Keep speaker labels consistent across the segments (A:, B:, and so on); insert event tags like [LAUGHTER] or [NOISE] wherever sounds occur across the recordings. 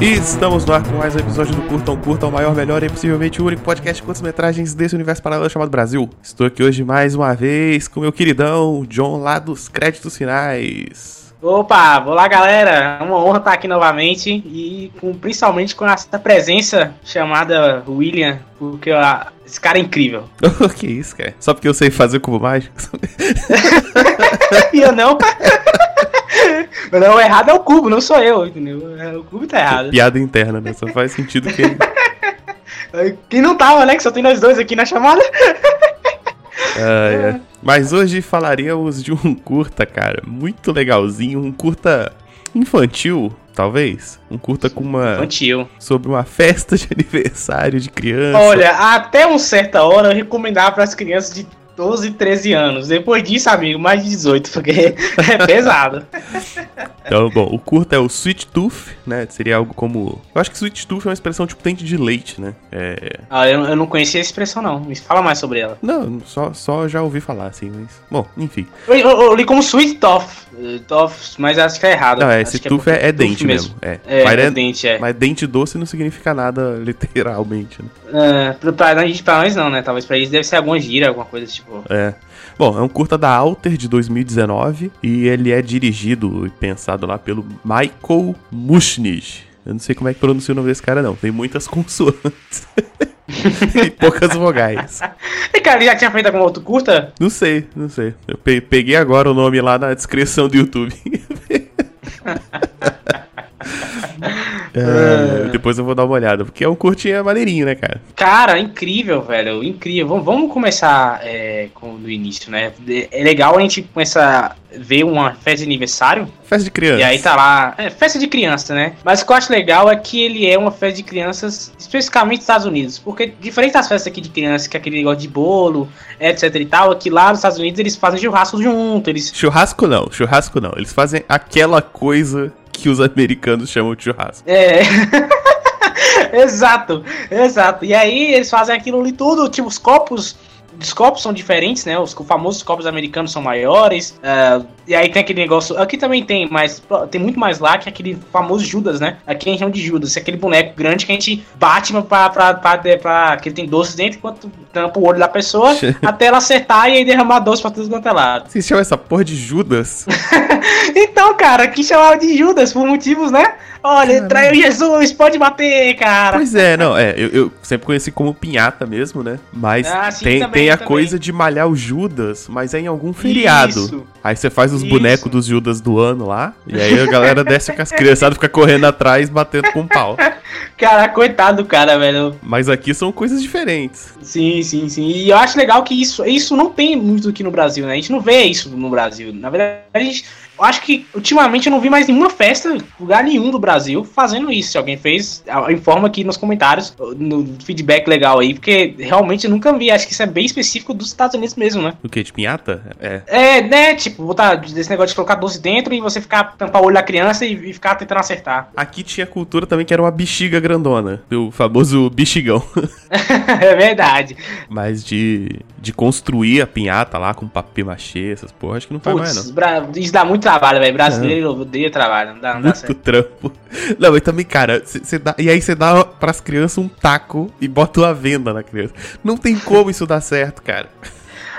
A: E estamos no ar com mais um episódio do Curtam Curtam, o maior, melhor e possivelmente o único podcast de curtas-metragens desse universo paralelo chamado Brasil. Estou aqui hoje mais uma vez com meu queridão John lá dos créditos finais.
B: Opa, vou lá galera, é uma honra estar aqui novamente e com, principalmente com essa presença chamada William, porque ó, esse cara é incrível. [LAUGHS]
A: que isso, cara? Só porque eu sei fazer cubo mágico? [LAUGHS]
B: e eu não. [LAUGHS] Não, o errado é o cubo, não sou eu, entendeu? É, o cubo tá errado.
A: Piada interna, né? Só faz sentido que. [LAUGHS]
B: Quem não tava, né? Que só tem nós dois aqui na chamada. [LAUGHS]
A: Ah, é. Mas hoje falaríamos de um curta, cara, muito legalzinho, um curta infantil, talvez, um curta com uma
B: infantil
A: sobre uma festa de aniversário de criança.
B: Olha, até uma certa hora eu recomendava para as crianças de 12, 13 anos. Depois disso, amigo, mais de 18, porque [LAUGHS] é pesado.
A: Então, bom, o curto é o Sweet Tooth, né? Seria algo como. Eu acho que Sweet Tooth é uma expressão tipo dente de leite, né? É...
B: Ah, eu, eu não conhecia essa expressão, não. Me fala mais sobre ela.
A: Não, só, só já ouvi falar, assim, mas. Bom, enfim.
B: Eu, eu, eu li como Sweet Tooth. Toff, mas acho que é errado.
A: Não, é, esse tooth é, é, é dente mesmo. mesmo.
B: É, é, mas é, dente, é.
A: Mas dente doce não significa nada [LAUGHS] literalmente, né?
B: É, pra, pra, pra nós não, né? Talvez pra eles deve ser alguma gira, alguma coisa tipo.
A: É. Bom, é um curta da Alter de 2019 e ele é dirigido e pensado lá pelo Michael Mushnish. Eu não sei como é que pronuncia o nome desse cara, não. Tem muitas [LAUGHS] consoantes. e poucas vogais.
B: E cara, ele já tinha feito algum outro curta?
A: Não sei, não sei. Eu peguei agora o nome lá na descrição do YouTube. [LAUGHS] É, depois eu vou dar uma olhada, porque é um curtinha maneirinho, né, cara?
B: Cara, incrível, velho, incrível. Vamos, vamos começar é, com, do início, né? É legal a gente começar a ver uma festa de aniversário.
A: Festa de criança.
B: E aí tá lá, é, festa de criança, né? Mas o que eu acho legal é que ele é uma festa de crianças, especificamente nos Estados Unidos. Porque, diferente das festas aqui de criança, que é aquele negócio de bolo, etc e tal, aqui lá nos Estados Unidos eles fazem churrasco junto. Eles...
A: Churrasco não, churrasco não. Eles fazem aquela coisa que os americanos chamam de churrasco.
B: É. [LAUGHS] exato, exato. E aí eles fazem aquilo ali tudo, tipo, os copos os copos são diferentes, né? Os famosos copos americanos são maiores. Uh, e aí tem aquele negócio. Aqui também tem, mas tem muito mais lá que aquele famoso Judas, né? Aqui a gente chama de Judas. É aquele boneco grande que a gente bate pra, pra, pra, pra, que ele tem doces dentro enquanto tampa o olho da pessoa [LAUGHS] até ela acertar e aí derramar doce pra tudo quanto é lado.
A: Você chama essa porra de Judas? [LAUGHS]
B: então, cara, aqui chamava de Judas por motivos, né? Olha, traiu Jesus, pode bater, cara.
A: Pois é, não, é, eu, eu sempre conheci como pinhata mesmo, né? Mas ah, sim, tem, também, tem a também. coisa de malhar o Judas, mas é em algum feriado. Isso. Aí você faz os Isso. bonecos dos Judas do ano lá, e aí a galera desce com as criançadas fica correndo atrás, batendo com pau. [LAUGHS]
B: Cara, coitado do cara, velho.
A: Mas aqui são coisas diferentes.
B: Sim, sim, sim. E eu acho legal que isso, isso não tem muito aqui no Brasil, né? A gente não vê isso no Brasil. Na verdade, a gente eu acho que ultimamente eu não vi mais nenhuma festa, lugar nenhum do Brasil, fazendo isso. Se alguém fez, informa aqui nos comentários, no feedback legal aí, porque realmente eu nunca vi. Acho que isso é bem específico dos Estados Unidos mesmo, né?
A: O que? De pinhata?
B: É. É, né? Tipo, botar desse negócio de colocar doce dentro e você ficar tampar o olho da criança e, e ficar tentando acertar.
A: Aqui tinha cultura também que era uma bexiga grandona, o famoso bexigão. [LAUGHS]
B: é verdade.
A: Mas de, de construir a pinhata lá com papel machê, essas porra, acho que não faz Puts,
B: mais, não. Isso dá muito trabalho, velho. Brasileiro é. odeia trabalho, não dá, não
A: Muito dá certo. trampo. Não, mas também, cara, cê, cê dá, e aí você dá pras crianças um taco e bota uma venda na criança. Não tem como isso dar certo, cara.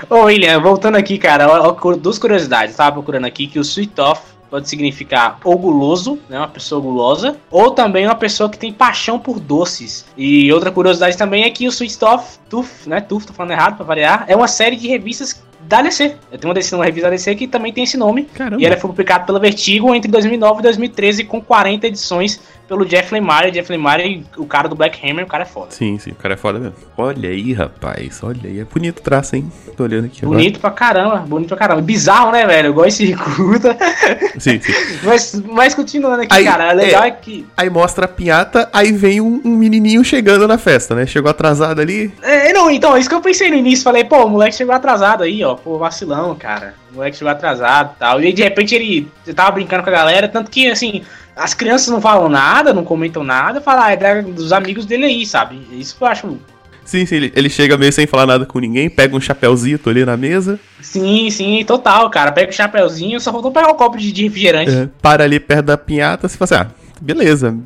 B: Ô, William, voltando aqui, cara, ó, ó, duas curiosidades. Tava procurando aqui que o Sweet Off pode significar ou guloso, né, uma pessoa gulosa, ou também uma pessoa que tem paixão por doces. E outra curiosidade também é que o Sweet Tooth, Tooth, né, Tooth, tô falando errado pra variar, é uma série de revistas da DC. Tem uma, DC, uma revista da DC que também tem esse nome. Caramba. E ela foi publicada pela Vertigo entre 2009 e 2013 com 40 edições pelo Jeff Lemire. Jeff Lemire, o cara do Black Hammer, o cara é foda.
A: Sim, sim, o cara é foda mesmo. Olha aí, rapaz, olha aí. É bonito o traço, hein? Tô olhando aqui
B: Bonito agora. pra caramba, bonito pra caramba. Bizarro, né, velho? Igual esse curta. [LAUGHS] Sim, sim. [LAUGHS] mas, mas continuando aqui, aí, cara, legal é, é, que...
A: Aí mostra a pinhata, aí vem um, um, menininho chegando na festa, né? Chegou atrasado ali.
B: É, não, então, isso que eu pensei no início. Falei, pô, o moleque chegou atrasado aí, ó. Pô, vacilão, cara. O moleque chegou atrasado e tal. E de repente ele tava brincando com a galera, tanto que, assim, as crianças não falam nada, não comentam nada, falam, ah, é dos amigos dele aí, sabe? Isso que eu acho.
A: Sim, sim, ele, ele chega meio sem falar nada com ninguém, pega um chapéuzinho ali na mesa.
B: Sim, sim, total, cara. Pega o chapéuzinho, só faltou pegar um copo de, de refrigerante. É,
A: para ali perto da pinhata, você fala assim, ah, beleza,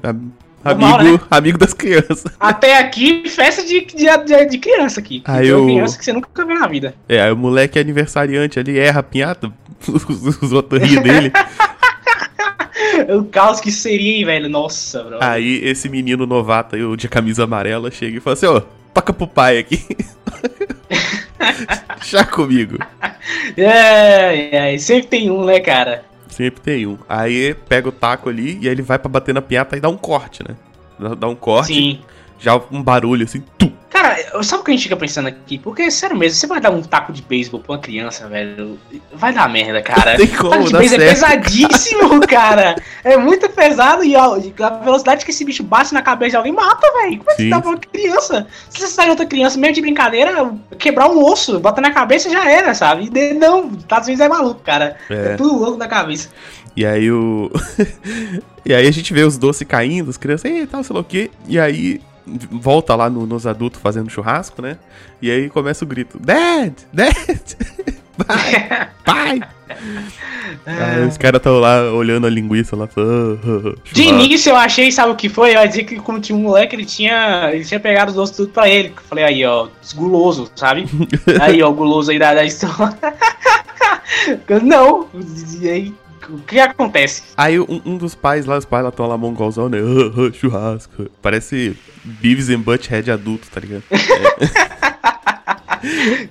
A: Normal, amigo, né? amigo das crianças.
B: Até aqui, festa de, de, de criança aqui.
A: Aí eu...
B: criança que você nunca viu na vida.
A: É, aí o moleque é aniversariante ali, erra a pinhata, [LAUGHS] os, os outros riem dele. [LAUGHS]
B: o caos que seria, hein, velho? Nossa, bro.
A: Aí esse menino novato aí, o de camisa amarela, chega e fala assim, ó, toca pro pai aqui. [LAUGHS] Chá comigo.
B: É, é, sempre tem um, né, cara?
A: Sempre tem um. Aí pega o taco ali e aí ele vai para bater na piata e dá um corte, né? Dá um corte. Sim. Já um barulho assim, tu,
B: Cara, sabe o que a gente fica pensando aqui? Porque, sério mesmo, você vai dar um taco de beisebol pra uma criança, velho? Vai dar merda, cara.
A: Tem como,
B: taco de beisebol é pesadíssimo, [LAUGHS] cara. É muito pesado e a velocidade que esse bicho bate na cabeça de alguém mata, velho. Como é que você dá pra uma criança? Se você sai outra criança, mesmo de brincadeira, quebrar um osso, botar na cabeça já era, sabe? E não, Estados Unidos é maluco, cara. É, é tudo louco da cabeça.
A: E aí o. [LAUGHS] e aí a gente vê os doces caindo, as crianças, e tal, sei lá o quê. E aí volta lá no, nos adultos fazendo churrasco, né? E aí começa o grito: Dad! Dad! [LAUGHS] Pai! Pai! [LAUGHS] Aí os caras estão lá olhando a linguiça lá. Oh,
B: de início eu achei, sabe o que foi? Eu ia dizer que como tinha um moleque, ele tinha, ele tinha pegado os doces tudo pra ele. Eu falei, aí, ó, guloso, sabe? [LAUGHS] aí, ó, guloso aí da, da história. Não, e aí o que acontece?
A: Aí um, um, dos pais lá, os pais lá estão lá mongolzão, né? Uh, uh, churrasco. Parece Beavis and Butthead adulto, tá ligado? É.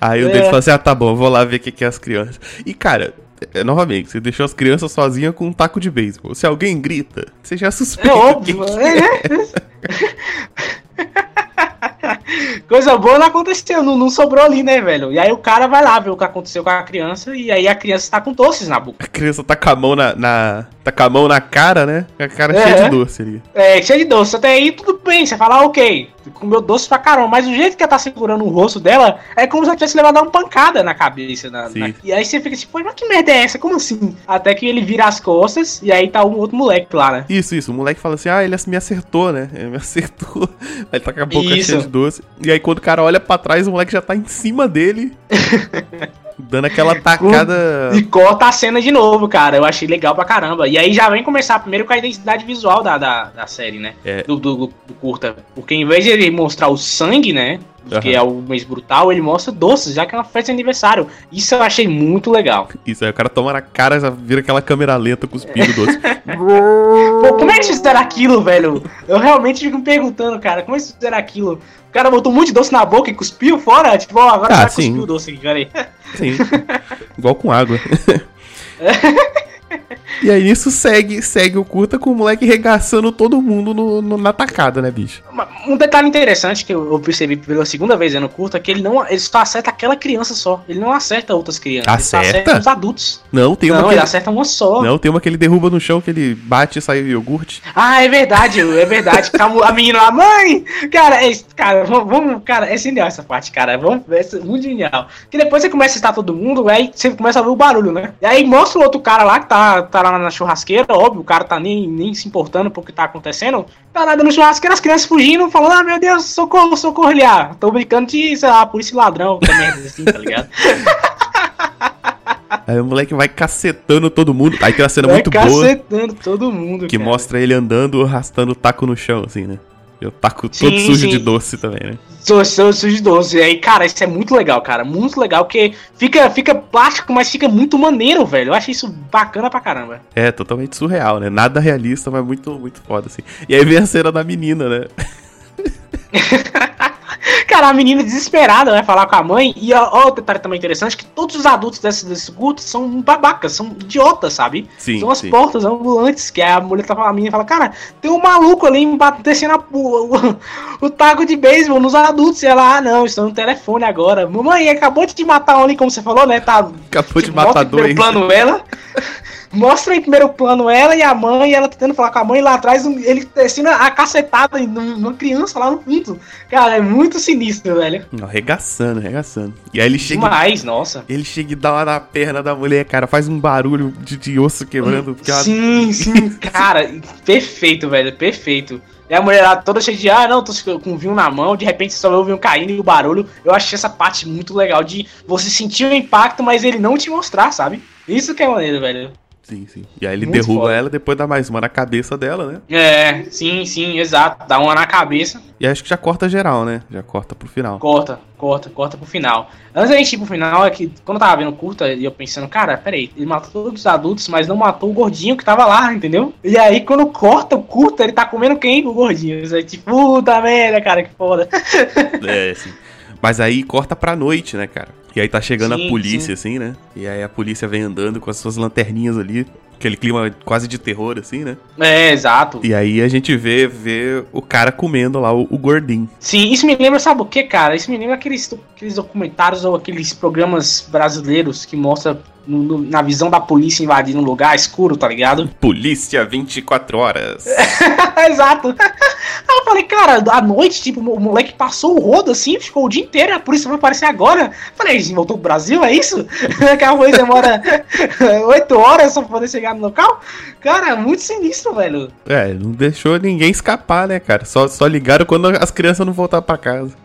A: [LAUGHS] Aí o é. deles fala assim: ah, tá bom, vou lá ver o que, que é as crianças. E cara, é, novamente, você deixou as crianças sozinhas com um taco de beisebol. Se alguém grita, você já suspeita. É óbvio. Que que é. [LAUGHS] [LAUGHS]
B: Coisa boa não aconteceu, não, não, sobrou ali, né, velho? E aí o cara vai lá ver o que aconteceu com a criança e aí a criança tá com doces na boca.
A: A criança tá com a mão na, na tá com a mão na cara, né? A cara é, cheia de doce ali.
B: É, cheia de doce. Até aí tudo bem, você fala, ah, ok, comeu doce pra caramba. Mas o jeito que ela tá segurando o rosto dela é como se ela tivesse levado uma pancada na cabeça. Na, na... E aí você fica assim, pô, mas que merda é essa? Como assim? Até que ele vira as costas e aí tá um outro moleque lá, né?
A: Isso, isso. O moleque fala assim, ah, ele me acertou, né? Ele me acertou. Aí tá com a boca isso. cheia de doce. E aí quando o cara olha pra trás, o moleque já tá em cima dele. [LAUGHS] Dando aquela [LAUGHS] tacada.
B: E corta a cena de novo, cara. Eu achei legal pra caramba. E aí já vem começar primeiro com a identidade visual da, da, da série, né? É. Do, do, do, curta. Porque em vez de ele mostrar o sangue, né? Uhum. Que é o mês brutal, ele mostra doces, já que é uma festa de aniversário. Isso eu achei muito legal.
A: Isso aí, o cara toma na cara, já vira aquela câmera lenta cuspindo [LAUGHS] doce.
B: Pô, como é que eles fizeram aquilo, velho? Eu realmente fico me perguntando, cara, como é que eles fizeram aquilo? O cara botou muito doce na boca e cuspiu fora? Tipo, ó, agora ah, já cuspiu o doce, peraí.
A: Sim. Igual com água. [LAUGHS] E aí isso segue, segue o curta com o moleque regaçando todo mundo no, no, na tacada, né, bicho?
B: Um detalhe interessante que eu percebi pela segunda vez no curta é que ele não ele só acerta aquela criança só. Ele não acerta outras crianças.
A: Acerta? Ele
B: acerta os adultos.
A: Não, tem uma.
B: Não, ele acerta uma só.
A: Não, tem uma que ele derruba no chão que ele bate e sai o iogurte.
B: Ah, é verdade, é verdade. a menina lá, mãe! Cara, é, cara, vamos, cara, é genial essa parte, cara. Vamos, é muito genial. Que depois você começa a estar todo mundo, aí você começa a ver o barulho, né? E aí mostra o outro cara lá que tá, tá lá na churrasqueira, óbvio, o cara tá nem, nem se importando com o que tá acontecendo. Tá nada no churrasqueira, as crianças fugindo, falando, ah, meu Deus, socorro, socorro, ele, ah, tô brincando de, sei lá, polícia ladrão, que merda assim, tá ligado? [LAUGHS]
A: Aí o moleque vai cacetando todo mundo. Aí tem uma cena vai muito
B: boa. Cacetando todo mundo,
A: Que cara. mostra ele andando, arrastando o taco no chão, assim, né? Eu taco sim, todo sujo sim. de doce também, né?
B: Todo sujo de doce. E aí, cara, isso é muito legal, cara. Muito legal, porque fica, fica plástico, mas fica muito maneiro, velho. Eu achei isso bacana pra caramba.
A: É, totalmente surreal, né? Nada realista, mas muito, muito foda, assim. E aí vem a cena da menina, né? [LAUGHS]
B: Cara, a menina desesperada vai falar com a mãe. E ó, o detalhe também interessante: que todos os adultos desse, desse culto são babacas, são idiotas, sabe?
A: Sim,
B: são as
A: sim.
B: portas ambulantes. Que a mulher tá falando, a menina fala: Cara, tem um maluco ali descendo a, o, o, o taco de beisebol nos adultos. E ela, ah, não, estão no telefone agora. Mamãe, acabou de te matar ali, como você falou, né? Tá,
A: acabou de matar dois.
B: plano ela. Mostra em primeiro plano ela e a mãe, ela tentando falar com a mãe lá atrás, ele descendo a cacetada numa criança lá no fundo. Cara, é muito sinistro, velho.
A: Arregaçando, arregaçando. E aí ele chega.
B: Demais, nossa.
A: Ele chega e dá lá na perna da mulher, cara, faz um barulho de, de osso quebrando.
B: Sim, ela... sim, [LAUGHS] cara, perfeito, velho, perfeito. E a mulher lá toda cheia de, ah, não, tô com vinho na mão, de repente só ouve um caindo e o barulho. Eu achei essa parte muito legal de você sentir o impacto, mas ele não te mostrar, sabe? Isso que é maneiro, velho.
A: Sim, sim. E aí ele Muito derruba foda. ela depois dá mais uma na cabeça dela, né?
B: É, sim, sim, exato. Dá uma na cabeça.
A: E acho que já corta geral, né? Já corta pro final.
B: Corta, corta, corta pro final. Antes da gente ir pro final, é que quando eu tava vendo curta, e eu pensando, cara, peraí, ele matou todos os adultos, mas não matou o gordinho que tava lá, entendeu? E aí, quando corta o curta, ele tá comendo quem? O gordinho. Isso aí, tipo, puta merda, cara, que foda. [LAUGHS]
A: É, sim. Mas aí corta pra noite, né, cara? E aí tá chegando sim, a polícia, sim. assim, né? E aí a polícia vem andando com as suas lanterninhas ali. Aquele clima quase de terror, assim, né?
B: É, exato.
A: E aí a gente vê, vê o cara comendo lá o, o gordinho.
B: Sim, isso me lembra, sabe o que, cara? Isso me lembra aqueles, aqueles documentários ou aqueles programas brasileiros que mostra no, no, na visão da polícia invadindo um lugar escuro, tá ligado? [LAUGHS]
A: Polícia 24 horas.
B: Exato. [LAUGHS] Aí eu falei, cara, à noite, tipo, o moleque passou o rodo assim, ficou o dia inteiro, a polícia vai aparecer agora. Falei, voltou pro Brasil, é isso? [LAUGHS] que a polícia demora 8 horas só pra poder chegar no local? Cara, muito sinistro, velho.
A: É, não deixou ninguém escapar, né, cara? Só, só ligaram quando as crianças não voltaram pra casa.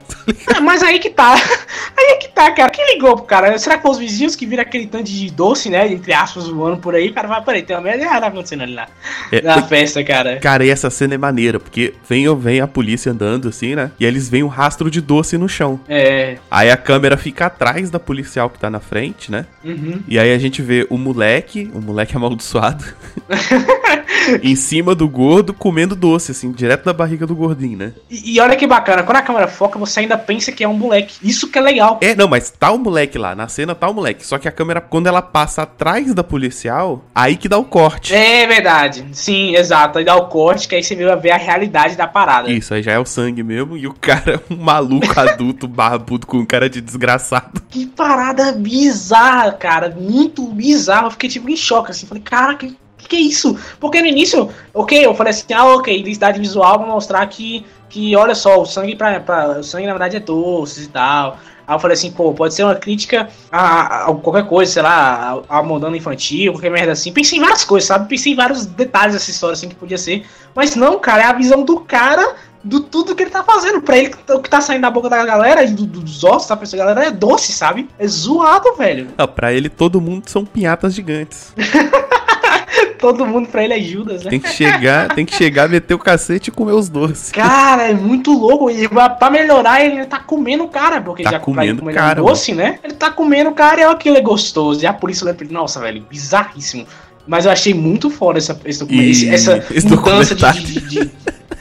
B: É, mas aí que tá. [LAUGHS] Aí é que tá, cara. Quem ligou pro cara? Será que foi os vizinhos que viram aquele tanto de doce, né? Entre aspas, voando por aí? O cara vai, peraí, tem uma merda errada acontecendo ali lá. É, na festa, cara.
A: Cara, e essa cena é maneira, porque vem, vem a polícia andando assim, né? E eles veem um rastro de doce no chão.
B: É.
A: Aí a câmera fica atrás da policial que tá na frente, né? Uhum. E aí a gente vê o moleque, o moleque [LAUGHS] amaldiçoado. [LAUGHS] em cima do gordo comendo doce, assim, direto da barriga do gordinho, né?
B: E, e, olha que bacana, quando a câmera foca, você ainda pensa que é um moleque. Isso que é legal.
A: É, não, mas tá o moleque lá, na cena tá o moleque. Só que a câmera, quando ela passa atrás da policial, aí que dá o corte.
B: É verdade. Sim, exato. Aí dá o corte, que aí você vê a realidade da parada.
A: Isso, aí já é o sangue mesmo. E o cara, [LAUGHS] um maluco adulto, barbudo, com cara de desgraçado.
B: Que parada bizarra, cara. Muito bizarra. Eu fiquei tipo em choque, assim. Falei, cara, que que é isso? Porque no início, ok, eu falei assim, ah, ok, identidade visual pra mostrar que, que olha só, o sangue, pra, pra, o sangue na verdade é doce e tal. Aí eu falei assim, pô, pode ser uma crítica a, a qualquer coisa, sei lá, a, a modana infantil, qualquer merda assim. Pensei em várias coisas, sabe? Pensei em vários detalhes dessa história, assim, que podia ser. Mas não, cara, é a visão do cara do tudo que ele tá fazendo. Pra ele, o que tá saindo da boca da galera, do, dos ossos, tá? Pra essa galera é doce, sabe? É zoado, velho.
A: Não, pra ele todo mundo são pinhatas gigantes. [LAUGHS] [LAUGHS]
B: Todo mundo pra ele é Judas,
A: né? Tem que chegar, tem que chegar, meter o cacete e comer os doces.
B: Cara, é muito louco. E pra melhorar, ele tá comendo o cara, porque
A: tá
B: já
A: comendo o cara,
B: doce, mano. né? Ele tá comendo o cara e olha que ele é gostoso. E a polícia olha pra ele, nossa, velho, bizarríssimo. Mas eu achei muito foda essa, esse e... essa esse mudança de, de, de...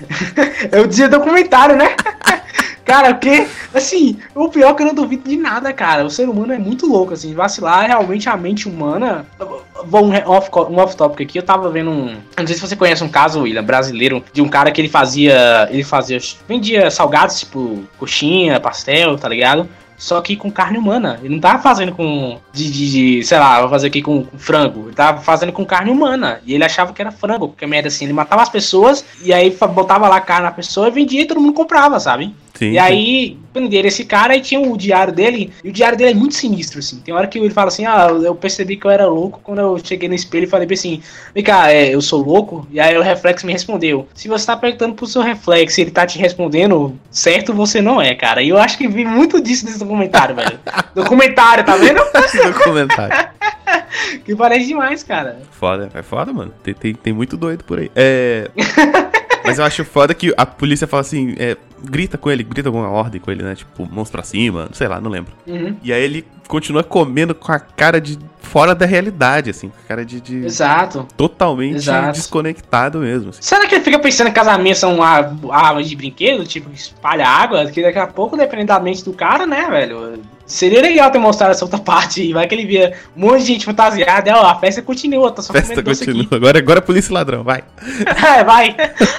B: [LAUGHS] eu dizia documentário, né? [LAUGHS] Cara, porque, assim, o pior é que eu não duvido de nada, cara. O ser humano é muito louco, assim. Vacilar realmente a mente humana. Vou um off, um off topic aqui. Eu tava vendo um. Não sei se você conhece um caso, William, brasileiro, de um cara que ele fazia. Ele fazia. Vendia salgados, tipo, coxinha, pastel, tá ligado? só que com carne humana. Ele não tava fazendo com. De, de, de sei lá, vou fazer aqui com, com, frango. Ele tava fazendo com carne humana. E ele achava que era frango, porque merda assim, ele matava as pessoas e aí botava lá carne na pessoa e vendia e todo mundo comprava, sabe? Sim, e aí prenderam esse cara e tinha o diário dele. E o diário dele é muito sinistro, assim. Tem hora que ele fala assim: Ah, eu percebi que eu era louco quando eu cheguei no espelho e falei assim: Vem cá, é, eu sou louco? E aí o reflexo me respondeu: Se você tá perguntando pro seu reflexo e ele tá te respondendo, certo você não é, cara. E eu acho que vi muito disso nesse documentário, velho. [LAUGHS] documentário, tá vendo? [LAUGHS] documentário. que parece demais, cara.
A: Foda, é foda, mano. Tem, tem, tem muito doido por aí. É. [LAUGHS] Mas eu acho foda que a polícia fala assim, é, grita com ele, grita alguma ordem com ele, né? Tipo, mãos pra cima, sei lá, não lembro. Uhum. E aí ele continua comendo com a cara de fora da realidade, assim, com a cara de. de
B: Exato.
A: Totalmente Exato. desconectado mesmo. Assim.
B: Será que ele fica pensando que casamentos são armas de brinquedo, tipo, espalha água? Que daqui a pouco, dependendo da mente do cara, né, velho? Seria legal ter mostrado essa outra [LAUGHS] parte. Vai que ele via um monte de gente fantasiada. Ó, a festa continua, tá
A: só festa continua. Agora, agora é polícia ladrão, vai. [LAUGHS]
B: é, vai.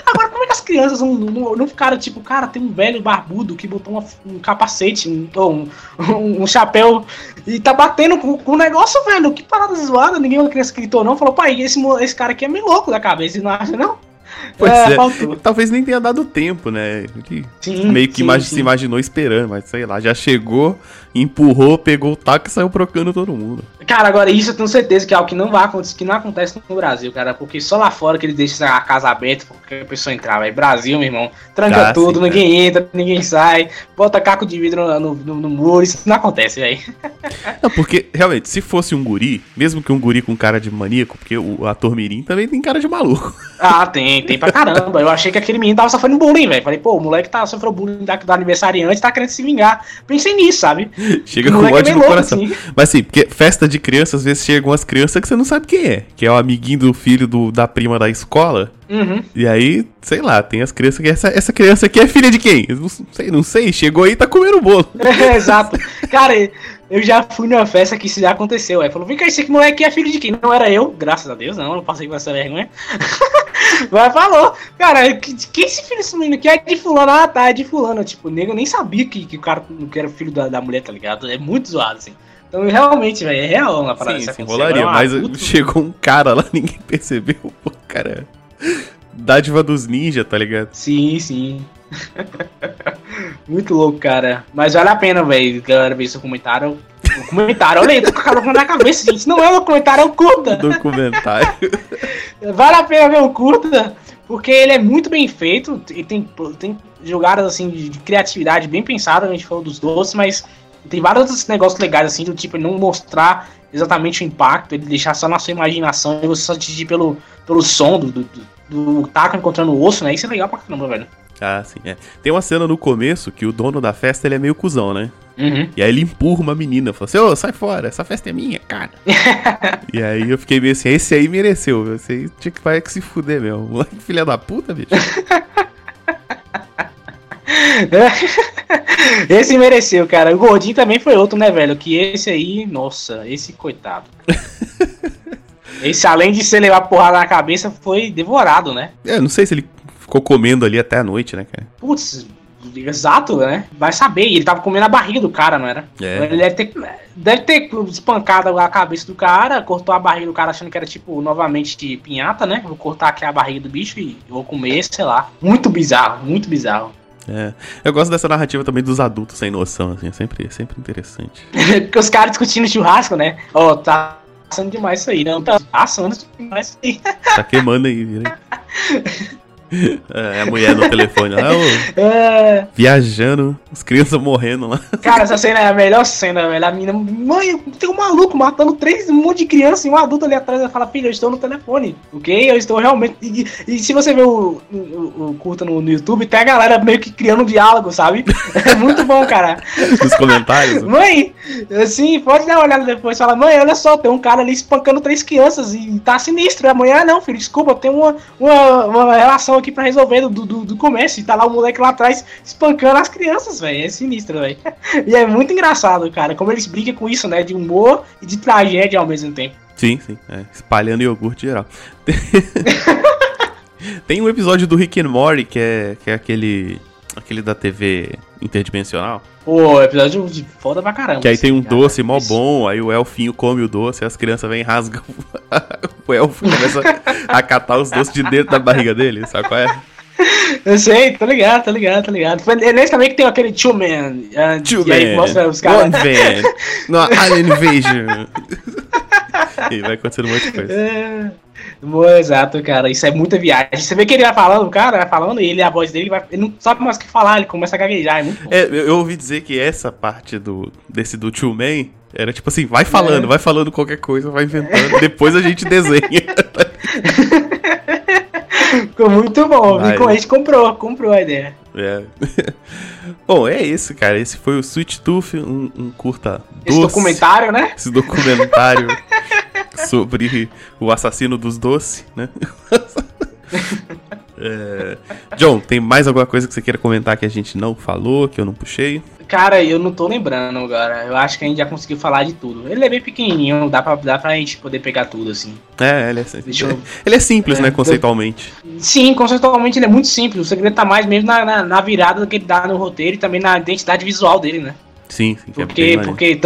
B: Agora, como é que as crianças não, não, não ficaram tipo, cara, tem um velho barbudo que botou uma, um capacete, um, um, um, um, chapéu e tá batendo com, com o negócio, velho. Que parada zoada. Ninguém uma criança gritou, não. Falou, pai, esse, esse cara aqui é meio louco da cabeça, não acha, não? [LAUGHS]
A: Pois é, é. Talvez nem tenha dado tempo, né? Ele sim, meio que sim, imag sim. se imaginou esperando, mas sei lá, já chegou, empurrou, pegou o taco e saiu procurando todo mundo.
B: Cara, agora isso eu tenho certeza que é algo que não vai acontecer, que não acontece no Brasil, cara. Porque só lá fora que eles deixam a casa aberta porque a pessoa entrar, velho. Brasil, meu irmão. Tranca ah, tudo, sim, ninguém entra, ninguém sai. Bota caco de vidro no, no, no muro. Isso não acontece, velho. [LAUGHS]
A: Não, porque, realmente, se fosse um guri, mesmo que um guri com cara de maníaco, porque o ator Mirim também tem cara de maluco. [LAUGHS]
B: Ah, tem, tem pra caramba. Eu achei que aquele menino tava sofrendo bullying, velho. Falei, pô, o moleque tá sofrendo bullying da, do aniversariante, tá querendo se vingar. Pensei nisso, sabe?
A: Chega com é ódio é no coração. Assim. Mas assim, porque festa de criança, às vezes chegam umas crianças que você não sabe quem é. Que é o amiguinho do filho do, da prima da escola. Uhum. E aí, sei lá, tem as crianças que. Essa, essa criança aqui é filha de quem? Eu não sei, não sei. Chegou aí e tá comendo bolo. [LAUGHS]
B: É, exato. Cara, eu já fui numa festa que isso já aconteceu. Aí falou: vem cá, esse moleque é filho de quem? Não era eu, graças a Deus, não, não passei por essa vergonha. [LAUGHS] Mas falou, cara, que, que esse filho desse menino aqui é de fulano? Ah, tá, é de fulano. Tipo, o nego nem sabia que, que o cara que era filho da, da mulher, tá ligado? É muito zoado, assim. Então, realmente, velho, é real uma parada.
A: Sim, sim rolaria, mas [LAUGHS] chegou um cara lá, [LAUGHS] ninguém percebeu. Pô, cara, dádiva dos ninjas, tá ligado?
B: Sim, sim. [LAUGHS] Muito louco, cara. Mas vale a pena, velho, galera, ver seu comentário. Documentário, olha aí, tô com a calor na cabeça, gente. Não é um documentário, é um curta.
A: Documentário.
B: vale a pena ver o curta, porque ele é muito bem feito. E tem, tem jogadas assim de criatividade bem pensada. A gente falou dos doces, mas tem vários negócios legais, assim, do tipo, não mostrar exatamente o impacto, ele deixar só na sua imaginação e você só atingir pelo, pelo som do, do, do taco encontrando o osso, né? Isso é legal pra caramba, velho.
A: Ah, sim, é. Tem uma cena no começo que o dono da festa ele é meio cuzão, né? Uhum. E aí ele empurra uma menina, fala assim, ô, oh, sai fora, essa festa é minha, cara. [LAUGHS] e aí eu fiquei meio assim, esse aí mereceu, aí tinha que, vai que se fuder mesmo. [LAUGHS] Moleque filha da puta, bicho. [LAUGHS]
B: esse mereceu, cara. O Gordinho também foi outro, né, velho? Que esse aí, nossa, esse coitado. [LAUGHS] esse, além de ser levar porrada na cabeça, foi devorado, né?
A: É, não sei se ele ficou comendo ali até a noite, né, cara?
B: Putz, exato, né? Vai saber. Ele tava comendo a barriga do cara, não era? É. Ele deve ter, deve ter espancado a cabeça do cara, cortou a barriga do cara achando que era, tipo, novamente pinhata, né? Vou cortar aqui a barriga do bicho e vou comer, sei lá. Muito bizarro, muito bizarro.
A: É. Eu gosto dessa narrativa também dos adultos sem noção, assim, é sempre, é sempre interessante. [LAUGHS]
B: Porque os caras discutindo churrasco, né? Ó, oh, tá passando demais isso aí, não, tá passando demais isso aí.
A: Tá queimando aí, vira [LAUGHS] É, a mulher no telefone lá, é... viajando, as crianças morrendo lá.
B: Cara, essa cena é a melhor cena, velho. A menina, mãe, tem um maluco matando três, um monte de criança e um adulto ali atrás. Ela fala, filha, eu estou no telefone, ok? Eu estou realmente. E, e se você ver o, o, o curta no, no, YouTube, tem a galera meio que criando um diálogo, sabe? [LAUGHS] É muito bom, cara.
A: Nos comentários.
B: Mãe, assim, pode dar uma olhada depois. Fala, mãe, olha só, tem um cara ali espancando três crianças e tá sinistro. E amanhã, não, filho, desculpa, tem uma, uma, uma relação aqui pra resolver do, do, do começo. E tá lá o moleque lá atrás espancando as crianças, velho. É sinistro, velho. [LAUGHS] E é muito engraçado, cara, como eles brincam com isso, né? De humor e de tragédia ao mesmo tempo.
A: Sim, sim. É, espalhando iogurte geral. [LAUGHS] Tem um episódio do Rick and Morty que é, que é aquele. aquele da TV interdimensional.
B: Pô, episódio de foda pra caramba.
A: Que aí tem um cara. doce mó bom, aí o elfinho come o doce, as crianças vêm e rasgam. [LAUGHS] o elfo começa a catar os doces de dentro da barriga dele, sabe qual é?
B: Eu sei, tô ligado, tô ligado, tô ligado. É nesse também que tem aquele Two Man. Uh,
A: two Man. Aí mostra os caras. One Man. [LAUGHS] no, Alien Invasion. e vai acontecendo um monte de coisa. É.
B: Exato, cara. Isso é muita viagem. Você vê que ele vai falando, o cara vai falando, e ele, a voz dele, vai, ele não sabe mais o que falar, ele começa a gaguejar. É,
A: bom. é eu ouvi dizer que essa parte do, desse do Two Man era tipo assim, vai falando, é. vai falando qualquer coisa, vai inventando, depois a gente desenha. [LAUGHS]
B: Ficou muito bom. Mas... A gente comprou, comprou a ideia.
A: É. [LAUGHS] bom, é isso, cara. Esse foi o Sweet Tooth, um, um curta
B: doce. Esse documentário, né?
A: Esse documentário [LAUGHS] sobre o assassino dos doces, né? É... John, tem mais alguma coisa que você queira comentar que a gente não falou, que eu não puxei?
B: Cara, eu não tô lembrando agora. Eu acho que a gente já conseguiu falar de tudo. Ele é bem pequenininho, dá pra, dá pra gente poder pegar tudo, assim.
A: É, ele é, eu... [LAUGHS] ele é simples, é, né, conceitualmente.
B: Sim, conceitualmente ele é muito simples. O segredo tá mais mesmo na, na, na virada que ele dá no roteiro e também na identidade visual dele, né?
A: Sim, sim.
B: Porque, é porque,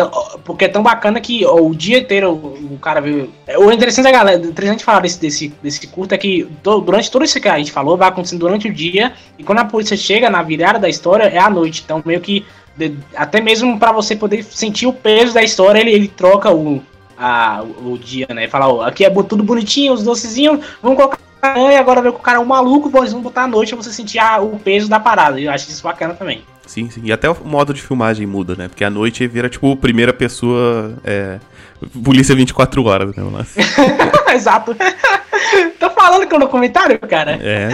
B: porque é tão bacana que ó, o dia inteiro o, o cara viu. O interessante da galera, interessante falar desse, desse, desse curto é que do, durante todo isso que a gente falou, vai acontecendo durante o dia, e quando a polícia chega na virada da história, é à noite. Então, meio que. De, até mesmo para você poder sentir o peso da história, ele, ele troca o, a, o, dia, né? Falar, ó, aqui é tudo bonitinho, os docezinhos, vamos colocar e agora ver que o cara é um maluco, vamos botar à noite pra você sentir a, o peso da parada. Eu acho isso bacana também.
A: Sim, sim. E até o modo de filmagem muda, né? Porque à noite vira, tipo, primeira pessoa. É... Polícia 24 horas, né? [LAUGHS]
B: Exato. Tô falando que no comentário, cara.
A: É.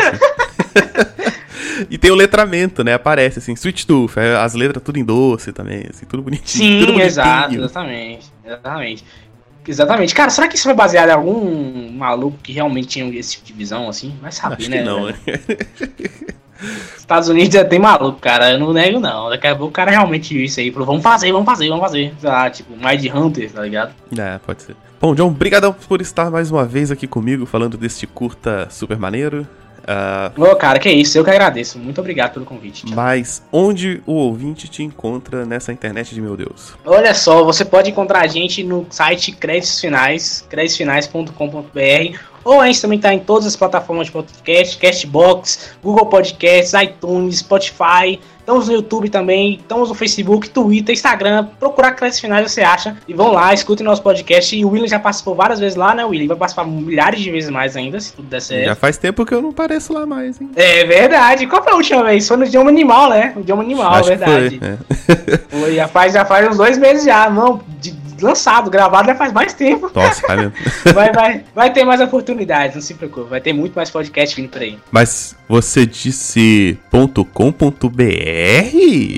A: [LAUGHS] e tem o letramento, né? Aparece assim, Sweet Tooth, é, as letras tudo em doce também, assim, tudo bonitinho.
B: Sim,
A: tudo
B: exato, exatamente. Exatamente. Exatamente. Cara, será que isso foi baseado em algum maluco que realmente tinha esse tipo de visão, assim? Vai saber, Acho né? não, né? [LAUGHS] Estados Unidos é bem maluco, cara. Eu não nego, não. Daqui a pouco o cara realmente viu isso aí. Falou, vamos fazer, vamos fazer, vamos fazer. Ah, tipo, Mind Hunter, tá ligado?
A: É, pode ser. Bom, John, obrigadão por estar mais uma vez aqui comigo falando deste curta super maneiro.
B: Uh, Ô, cara, que isso, eu que agradeço. Muito obrigado pelo convite.
A: Tchau. Mas onde o ouvinte te encontra nessa internet de meu Deus?
B: Olha só, você pode encontrar a gente no site Créditos Finais, créditosfinais.com.br ou a gente também está em todas as plataformas de podcast, Castbox, Google Podcasts, iTunes, Spotify. Estamos no YouTube também, estamos no Facebook, Twitter, Instagram. Procurar Créditos Finais você acha. E vão lá, escutem nosso podcast. E o William já participou várias vezes lá, né, William? Vai participar milhares de vezes mais ainda, se tudo der certo.
A: Já faz tempo que eu não pareço lá mais, hein?
B: É verdade. Qual foi a última vez? Foi no Idioma Animal, né? O Idioma Animal, Acho verdade. Foi, é. foi, já, faz, já faz uns dois meses já. Não, de, lançado, gravado já faz mais tempo. Nossa, vai mesmo. [LAUGHS] vai, vai, vai ter mais oportunidades, não se preocupe. Vai ter muito mais podcast vindo por aí.
A: Mas você disse .com.br?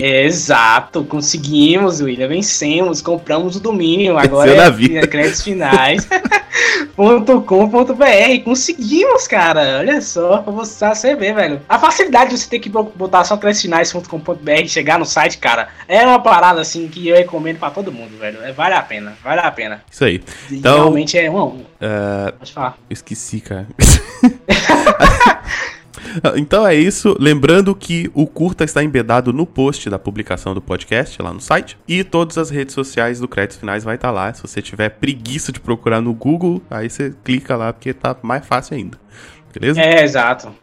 B: Exato, conseguimos, William. Vencemos, compramos o domínio. Agora é vida. créditos finais. [LAUGHS] .com.br. Conseguimos, cara. Olha só, pra você ver, velho. A facilidade de você ter que botar só créditosfinais.com.br e chegar no site, cara, é uma parada assim que eu recomendo para todo mundo, velho. É, vale a pena, vale a pena.
A: Isso aí.
B: Então, Realmente é um.
A: Uh, Pode falar. Esqueci, cara. [LAUGHS] [LAUGHS] Então é isso. Lembrando que o curta está embedado no post da publicação do podcast lá no site. E todas as redes sociais do Créditos Finais vai estar lá. Se você tiver preguiça de procurar no Google, aí você clica lá porque tá mais fácil ainda. Beleza?
B: É, exato.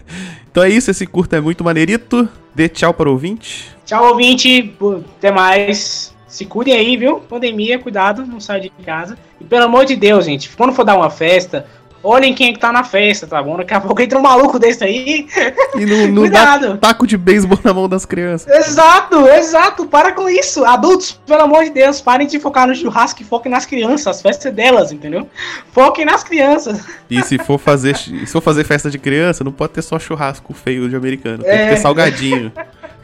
B: [LAUGHS]
A: então é isso. Esse curta é muito maneirito. Dê tchau para o ouvinte.
B: Tchau, ouvinte. Até mais. Se cuidem aí, viu? Pandemia, cuidado, não sai de casa. E pelo amor de Deus, gente, quando for dar uma festa, olhem quem é que tá na festa, tá bom? Daqui a pouco entra um maluco desse aí.
A: E não, não Cuidado. dá taco de beisebol na mão das crianças.
B: Exato, exato. Para com isso. Adultos, pelo amor de Deus, parem de focar no churrasco e foquem nas crianças. As festas é delas, entendeu? Foquem nas crianças.
A: E se for fazer, se for fazer festa de criança, não pode ter só churrasco feio de americano. Tem é. que ter salgadinho.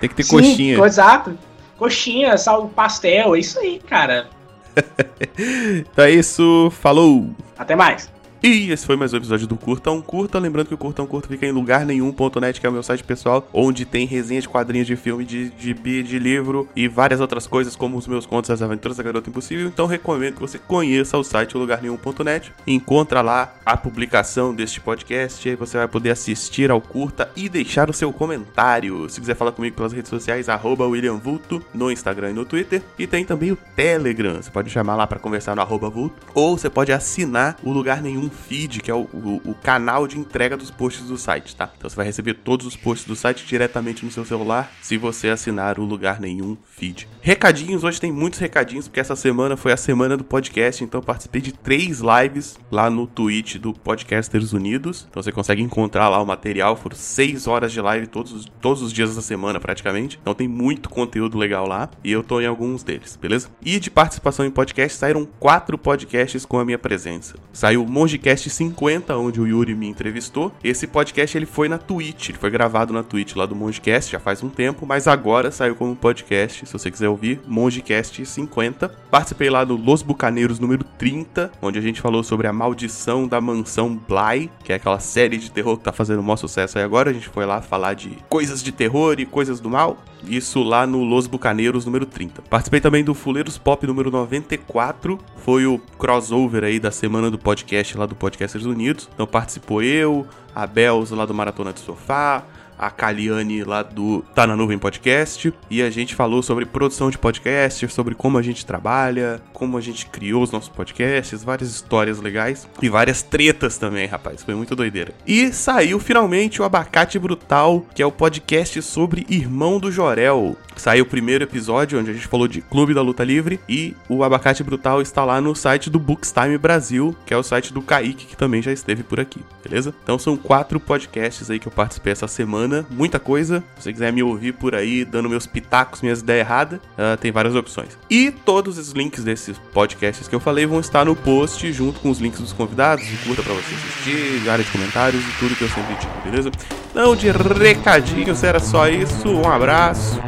A: Tem que ter Sim, coxinha.
B: Exato. Coxinha, sal, pastel, é isso aí, cara. [LAUGHS]
A: então é isso, falou!
B: Até mais!
A: E esse foi mais um episódio do Curta um Curta. Lembrando que o Curta um Curta fica em lugar nenhum.net, que é o meu site pessoal, onde tem resenha de quadrinhos de filme, de, de, de, de livro e várias outras coisas, como os meus contos As Aventuras da Garota Impossível. Então recomendo que você conheça o site lugar nenhum.net. Encontra lá a publicação deste podcast. Aí você vai poder assistir ao Curta e deixar o seu comentário. Se quiser falar comigo pelas redes sociais, arroba William Vulto no Instagram e no Twitter. E tem também o Telegram. Você pode chamar lá para conversar no arroba Vulto. Ou você pode assinar o Lugar Nenhum feed, que é o, o, o, canal de entrega dos posts do site, tá? Então você vai receber todos os posts do site diretamente no seu celular se você assinar o Lugar Nenhum feed. Recadinhos, hoje tem muitos recadinhos, porque essa semana foi a semana do podcast, então participei de três lives lá no Twitch do Podcasters Unidos. Então você consegue encontrar lá o material, foram seis horas de live todos, todos os dias da semana praticamente. Então tem muito conteúdo legal lá e eu tô em alguns deles, beleza? E de participação em podcast saíram quatro podcasts com a minha presença. Saiu o Mongecast podcast 50, onde o Yuri me entrevistou. Esse podcast ele foi na Twitch, ele foi gravado na Twitch lá do Mongecast já faz um tempo, mas agora saiu como podcast, se você quiser ouvir, Mongecast 50. Participei lá do Los Bucaneiros número 30, onde a gente falou sobre a maldição da mansão Bly, que é aquela série de terror que tá fazendo o maior sucesso aí agora. A gente foi lá falar de coisas de terror e coisas do mal. Isso lá no Los Bucaneiros número 30. Participei também do Fuleiros Pop número 94, foi o crossover aí da semana do podcast lá do Podcasters Unidos. Então participou eu, a Belza lá do Maratona de Sofá, a Caliane lá do Tá na Nuvem Podcast. E a gente falou sobre produção de podcast, sobre como a gente trabalha, como a gente criou os nossos podcasts, várias histórias legais e várias tretas também, rapaz. Foi muito doideira. E saiu finalmente o Abacate Brutal, que é o podcast sobre Irmão do Jorel. Saiu o primeiro episódio onde a gente falou de Clube da Luta Livre e o Abacate Brutal está lá no site do Bookstime Brasil, que é o site do Kaique, que também já esteve por aqui, beleza? Então são quatro podcasts aí que eu participei essa semana, muita coisa. Se você quiser me ouvir por aí, dando meus pitacos, minhas ideias erradas, uh, tem várias opções. E todos os links desses podcasts que eu falei vão estar no post, junto com os links dos convidados, de curta pra você assistir, área de comentários e tudo que eu sempre digo, beleza? Então, de recadinhos, era só isso. Um abraço.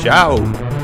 A: Tchau!